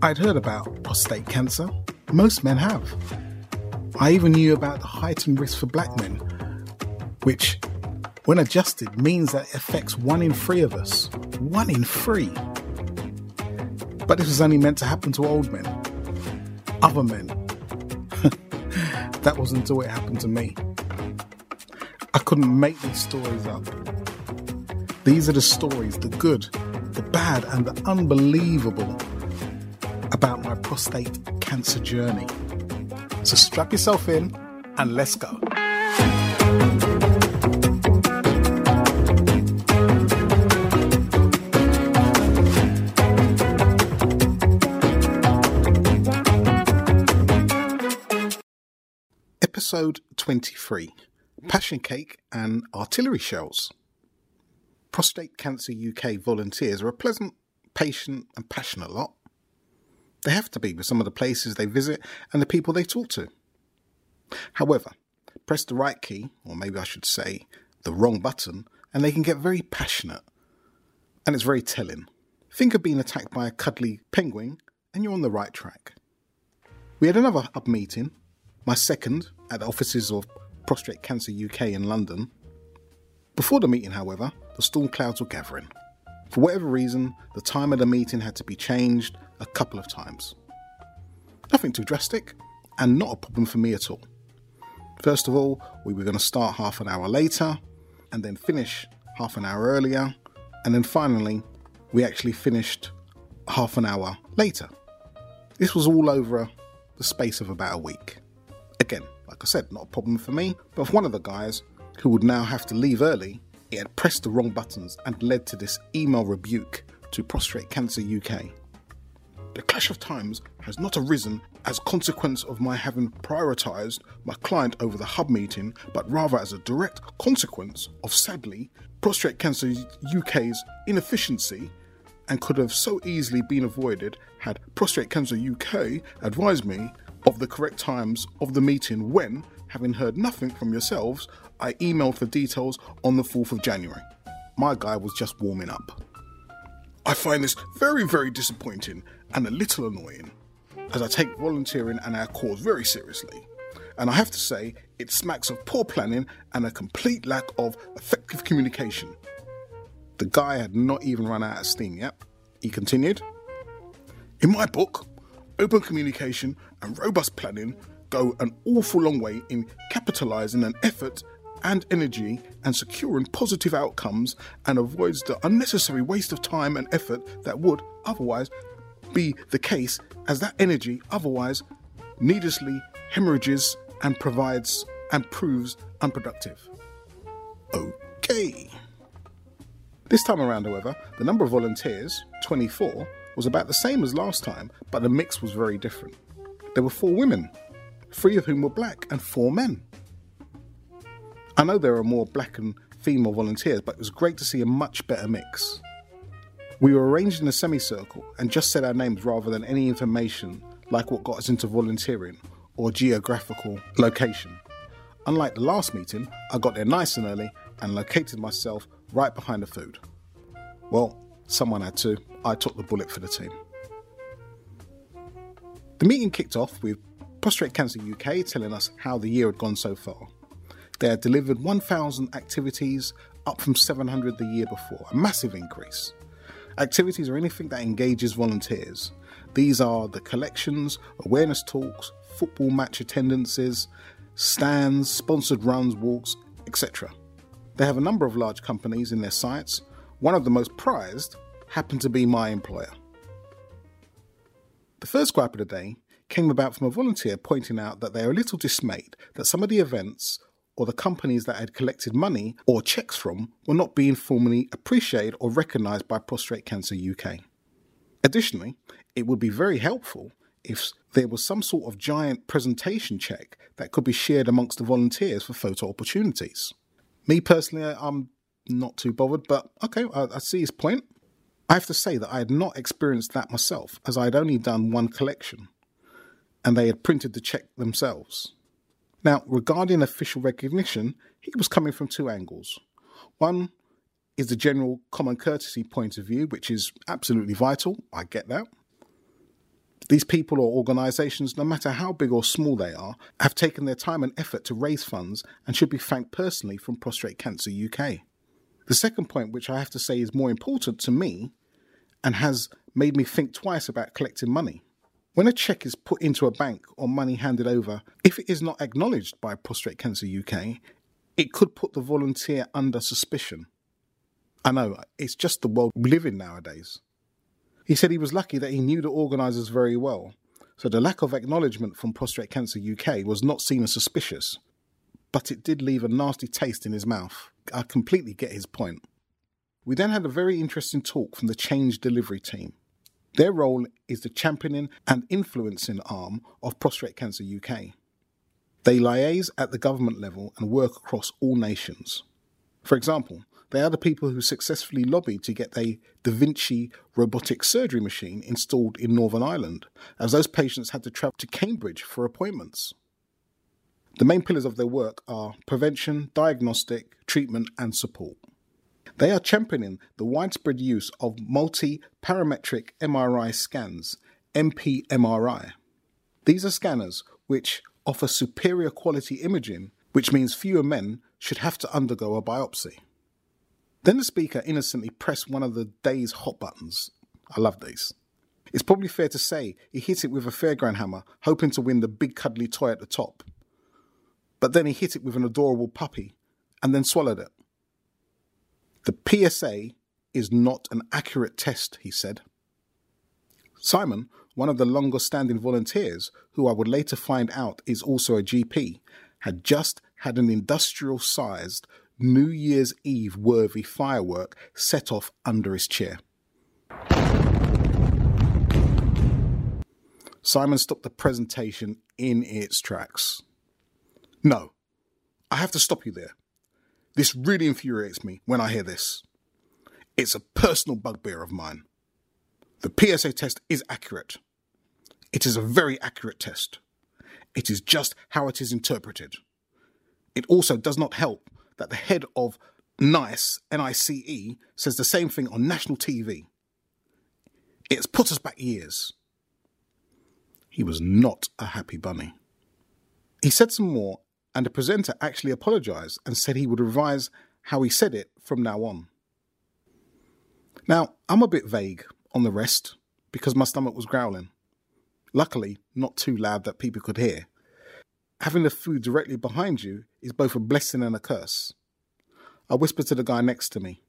I'd heard about prostate cancer. Most men have. I even knew about the heightened risk for black men, which, when adjusted, means that it affects one in three of us. One in three. But this was only meant to happen to old men. Other men. that wasn't until it happened to me. I couldn't make these stories up. These are the stories, the good, the bad, and the unbelievable about my prostate cancer journey. So strap yourself in and let's go. Episode 23 Passion Cake and Artillery Shells. Prostate Cancer UK volunteers are a pleasant, patient, and passionate lot. They have to be with some of the places they visit and the people they talk to. However, press the right key, or maybe I should say the wrong button, and they can get very passionate. And it's very telling. Think of being attacked by a cuddly penguin, and you're on the right track. We had another hub meeting, my second, at the offices of Prostate Cancer UK in London. Before the meeting, however, the storm clouds were gathering. For whatever reason, the time of the meeting had to be changed a couple of times. Nothing too drastic, and not a problem for me at all. First of all, we were going to start half an hour later, and then finish half an hour earlier, and then finally, we actually finished half an hour later. This was all over the space of about a week. Again, like I said, not a problem for me, but for one of the guys who would now have to leave early, it had pressed the wrong buttons and led to this email rebuke to Prostate Cancer UK. The clash of times has not arisen as consequence of my having prioritised my client over the hub meeting, but rather as a direct consequence of sadly Prostate Cancer UK's inefficiency and could have so easily been avoided had Prostate Cancer UK advised me of the correct times of the meeting when, having heard nothing from yourselves, I emailed for details on the 4th of January. My guy was just warming up. I find this very, very disappointing and a little annoying, as I take volunteering and our cause very seriously. And I have to say, it smacks of poor planning and a complete lack of effective communication. The guy had not even run out of steam yet. He continued In my book, open communication and robust planning go an awful long way in capitalizing an effort and energy and securing positive outcomes and avoids the unnecessary waste of time and effort that would otherwise be the case as that energy otherwise needlessly hemorrhages and provides and proves unproductive. Okay. This time around, however, the number of volunteers, 24, was about the same as last time, but the mix was very different. There were four women, three of whom were black, and four men. I know there are more black and female volunteers, but it was great to see a much better mix. We were arranged in a semicircle and just said our names rather than any information like what got us into volunteering or geographical location. Unlike the last meeting, I got there nice and early and located myself right behind the food. Well, someone had to. I took the bullet for the team. The meeting kicked off with Prostate Cancer UK telling us how the year had gone so far. They had delivered 1,000 activities, up from 700 the year before, a massive increase. Activities are anything that engages volunteers. These are the collections, awareness talks, football match attendances, stands, sponsored runs, walks, etc. They have a number of large companies in their sights. One of the most prized happened to be my employer. The first gripe of the day came about from a volunteer pointing out that they are a little dismayed that some of the events or the companies that had collected money or checks from were not being formally appreciated or recognised by Prostate Cancer UK. Additionally, it would be very helpful if there was some sort of giant presentation check that could be shared amongst the volunteers for photo opportunities. Me personally, I'm not too bothered, but okay, I, I see his point. I have to say that I had not experienced that myself, as I had only done one collection, and they had printed the check themselves. Now, regarding official recognition, he was coming from two angles. One is the general common courtesy point of view, which is absolutely vital. I get that. These people or organisations, no matter how big or small they are, have taken their time and effort to raise funds and should be thanked personally from Prostate Cancer UK. The second point, which I have to say is more important to me and has made me think twice about collecting money. When a cheque is put into a bank or money handed over, if it is not acknowledged by Prostate Cancer UK, it could put the volunteer under suspicion. I know, it's just the world we live in nowadays. He said he was lucky that he knew the organisers very well, so the lack of acknowledgement from Prostate Cancer UK was not seen as suspicious. But it did leave a nasty taste in his mouth. I completely get his point. We then had a very interesting talk from the Change Delivery team. Their role is the championing and influencing arm of Prostate Cancer UK. They liaise at the government level and work across all nations. For example, they are the people who successfully lobbied to get a Da Vinci robotic surgery machine installed in Northern Ireland, as those patients had to travel to Cambridge for appointments. The main pillars of their work are prevention, diagnostic, treatment, and support. They are championing the widespread use of multi parametric MRI scans, MPMRI. These are scanners which offer superior quality imaging, which means fewer men should have to undergo a biopsy. Then the speaker innocently pressed one of the day's hot buttons. I love these. It's probably fair to say he hit it with a fairground hammer, hoping to win the big cuddly toy at the top. But then he hit it with an adorable puppy and then swallowed it. The PSA is not an accurate test, he said. Simon, one of the longest standing volunteers, who I would later find out is also a GP, had just had an industrial sized New Year's Eve worthy firework set off under his chair. Simon stopped the presentation in its tracks. No, I have to stop you there. This really infuriates me when I hear this. It's a personal bugbear of mine. The PSA test is accurate. It is a very accurate test. It is just how it is interpreted. It also does not help that the head of NICE, NICE, says the same thing on national TV. It's put us back years. He was not a happy bunny. He said some more, and the presenter actually apologised and said he would revise how he said it from now on. Now, I'm a bit vague on the rest because my stomach was growling. Luckily, not too loud that people could hear, having the food directly behind you is both a blessing and a curse. I whispered to the guy next to me,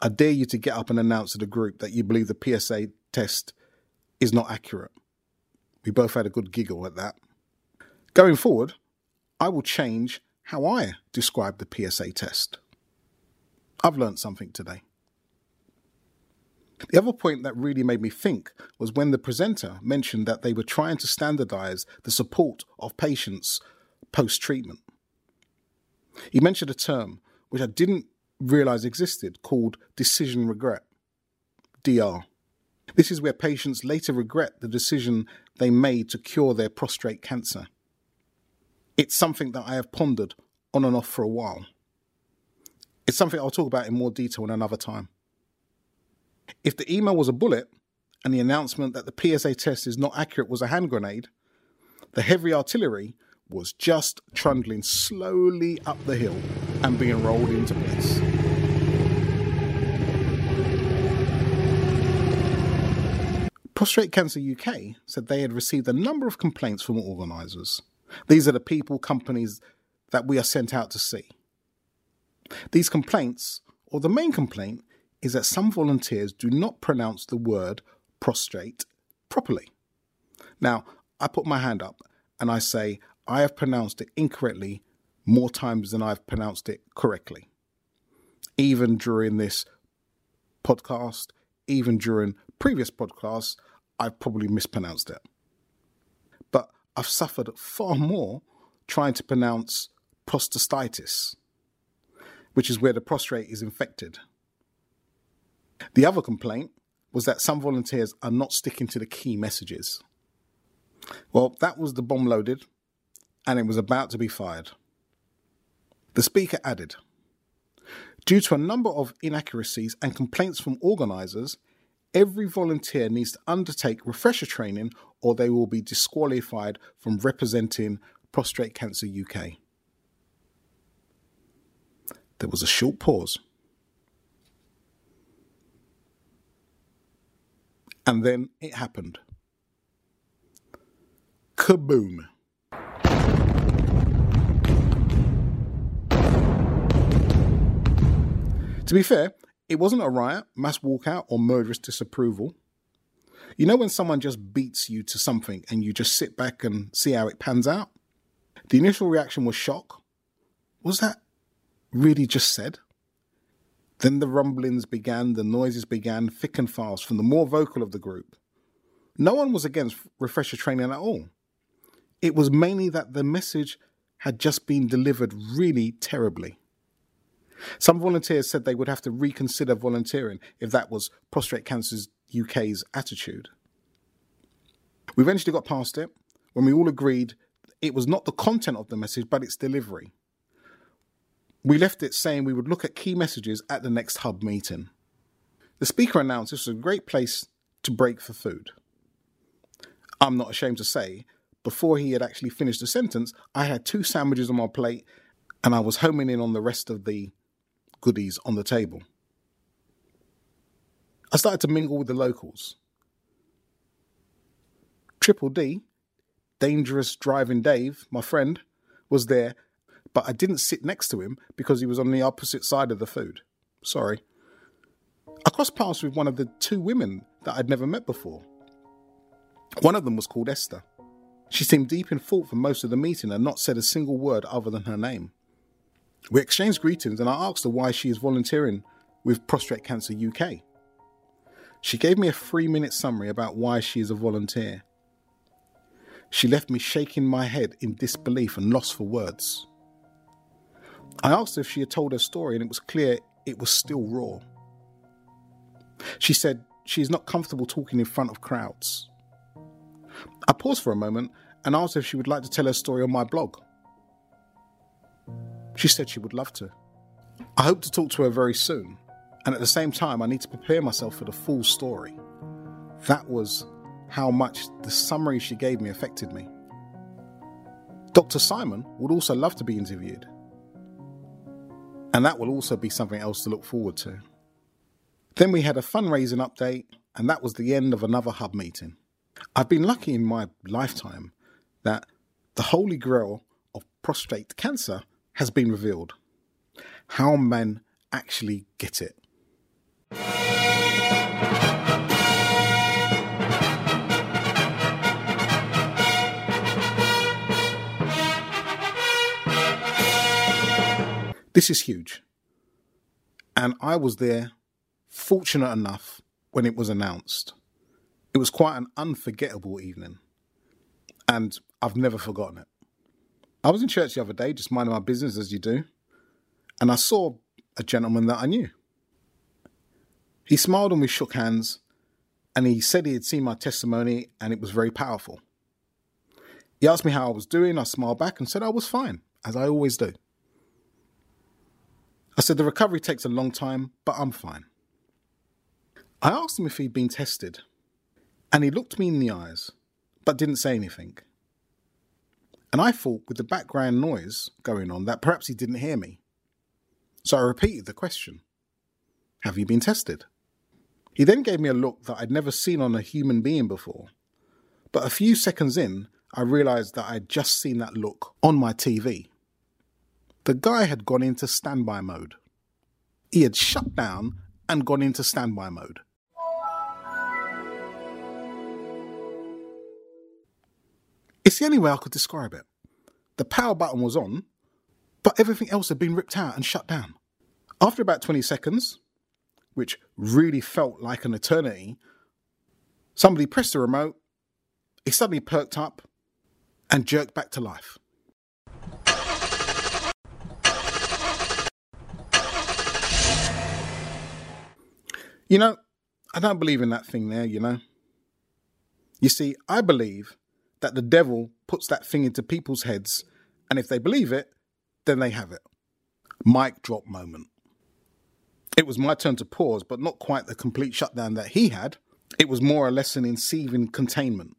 I dare you to get up and announce to the group that you believe the PSA test is not accurate. We both had a good giggle at that. Going forward, I will change how I describe the PSA test. I've learned something today. The other point that really made me think was when the presenter mentioned that they were trying to standardize the support of patients post treatment. He mentioned a term which I didn't realize existed called decision regret. DR. This is where patients later regret the decision they made to cure their prostate cancer. It's something that I have pondered on and off for a while. It's something I'll talk about in more detail in another time. If the email was a bullet and the announcement that the PSA test is not accurate was a hand grenade, the heavy artillery was just trundling slowly up the hill and being rolled into place. Prostate Cancer UK said they had received a number of complaints from organisers. These are the people, companies that we are sent out to see. These complaints, or the main complaint, is that some volunteers do not pronounce the word prostrate properly. Now, I put my hand up and I say, I have pronounced it incorrectly more times than I've pronounced it correctly. Even during this podcast, even during previous podcasts, I've probably mispronounced it. I've suffered far more trying to pronounce prostatitis, which is where the prostate is infected. The other complaint was that some volunteers are not sticking to the key messages. Well, that was the bomb loaded, and it was about to be fired. The speaker added Due to a number of inaccuracies and complaints from organisers, every volunteer needs to undertake refresher training or they will be disqualified from representing Prostate Cancer UK. There was a short pause. And then it happened. Kaboom. To be fair, it wasn't a riot, mass walkout, or murderous disapproval. You know when someone just beats you to something and you just sit back and see how it pans out? The initial reaction was shock. Was that really just said? Then the rumblings began, the noises began thick and fast from the more vocal of the group. No one was against refresher training at all. It was mainly that the message had just been delivered really terribly. Some volunteers said they would have to reconsider volunteering if that was Prostate Cancer UK's attitude. We eventually got past it when we all agreed it was not the content of the message but its delivery. We left it saying we would look at key messages at the next hub meeting. The speaker announced this was a great place to break for food. I'm not ashamed to say, before he had actually finished the sentence, I had two sandwiches on my plate and I was homing in on the rest of the goodies on the table. I started to mingle with the locals. Triple D, Dangerous Driving Dave, my friend, was there, but I didn't sit next to him because he was on the opposite side of the food. Sorry. I crossed paths with one of the two women that I'd never met before. One of them was called Esther. She seemed deep in thought for most of the meeting and not said a single word other than her name. We exchanged greetings and I asked her why she is volunteering with Prostate Cancer UK. She gave me a three minute summary about why she is a volunteer. She left me shaking my head in disbelief and lost for words. I asked if she had told her story and it was clear it was still raw. She said she is not comfortable talking in front of crowds. I paused for a moment and asked if she would like to tell her story on my blog. She said she would love to. I hope to talk to her very soon, and at the same time, I need to prepare myself for the full story. That was how much the summary she gave me affected me. Dr. Simon would also love to be interviewed. And that will also be something else to look forward to. Then we had a fundraising update, and that was the end of another hub meeting. I've been lucky in my lifetime that the holy grail of prostate cancer has been revealed. How men actually get it. This is huge. And I was there, fortunate enough, when it was announced. It was quite an unforgettable evening. And I've never forgotten it. I was in church the other day, just minding my business as you do, and I saw a gentleman that I knew. He smiled and we shook hands, and he said he had seen my testimony and it was very powerful. He asked me how I was doing. I smiled back and said I was fine, as I always do. I said the recovery takes a long time, but I'm fine. I asked him if he'd been tested, and he looked me in the eyes, but didn't say anything. And I thought, with the background noise going on, that perhaps he didn't hear me. So I repeated the question Have you been tested? He then gave me a look that I'd never seen on a human being before. But a few seconds in, I realised that I'd just seen that look on my TV. The guy had gone into standby mode. He had shut down and gone into standby mode. It's the only way I could describe it. The power button was on, but everything else had been ripped out and shut down. After about 20 seconds, which really felt like an eternity, somebody pressed the remote, it suddenly perked up and jerked back to life. You know, I don't believe in that thing there, you know. You see, I believe that the devil puts that thing into people's heads, and if they believe it, then they have it. Mic drop moment. It was my turn to pause, but not quite the complete shutdown that he had. It was more a lesson in sieving containment.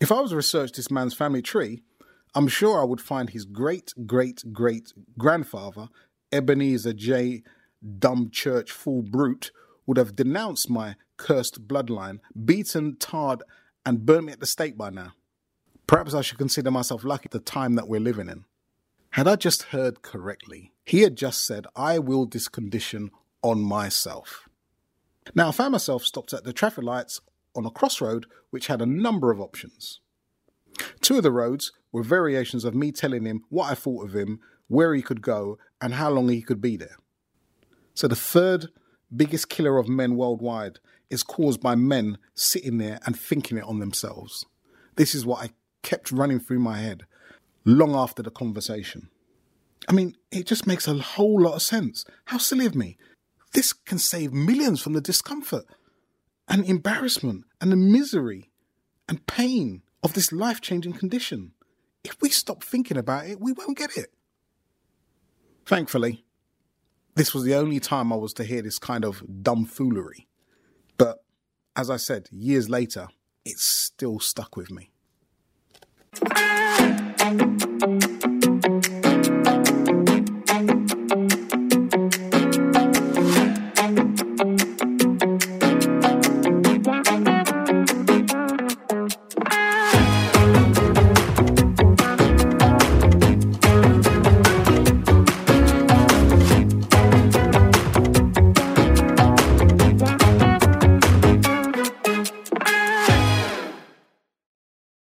If I was to research this man's family tree, I'm sure I would find his great great great grandfather, Ebenezer J. Dumb Church Fool Brute, would have denounced my cursed bloodline, beaten, tarred, and burnt me at the stake by now. Perhaps I should consider myself lucky at the time that we're living in. Had I just heard correctly, he had just said, I will this condition on myself. Now, I found myself stopped at the traffic lights on a crossroad which had a number of options. Two of the roads were variations of me telling him what I thought of him, where he could go, and how long he could be there. So the third biggest killer of men worldwide is caused by men sitting there and thinking it on themselves. This is what I kept running through my head long after the conversation. I mean, it just makes a whole lot of sense. How silly of me. This can save millions from the discomfort and embarrassment and the misery and pain of this life changing condition. If we stop thinking about it, we won't get it. Thankfully, this was the only time I was to hear this kind of dumb foolery. But as I said, years later, it still stuck with me.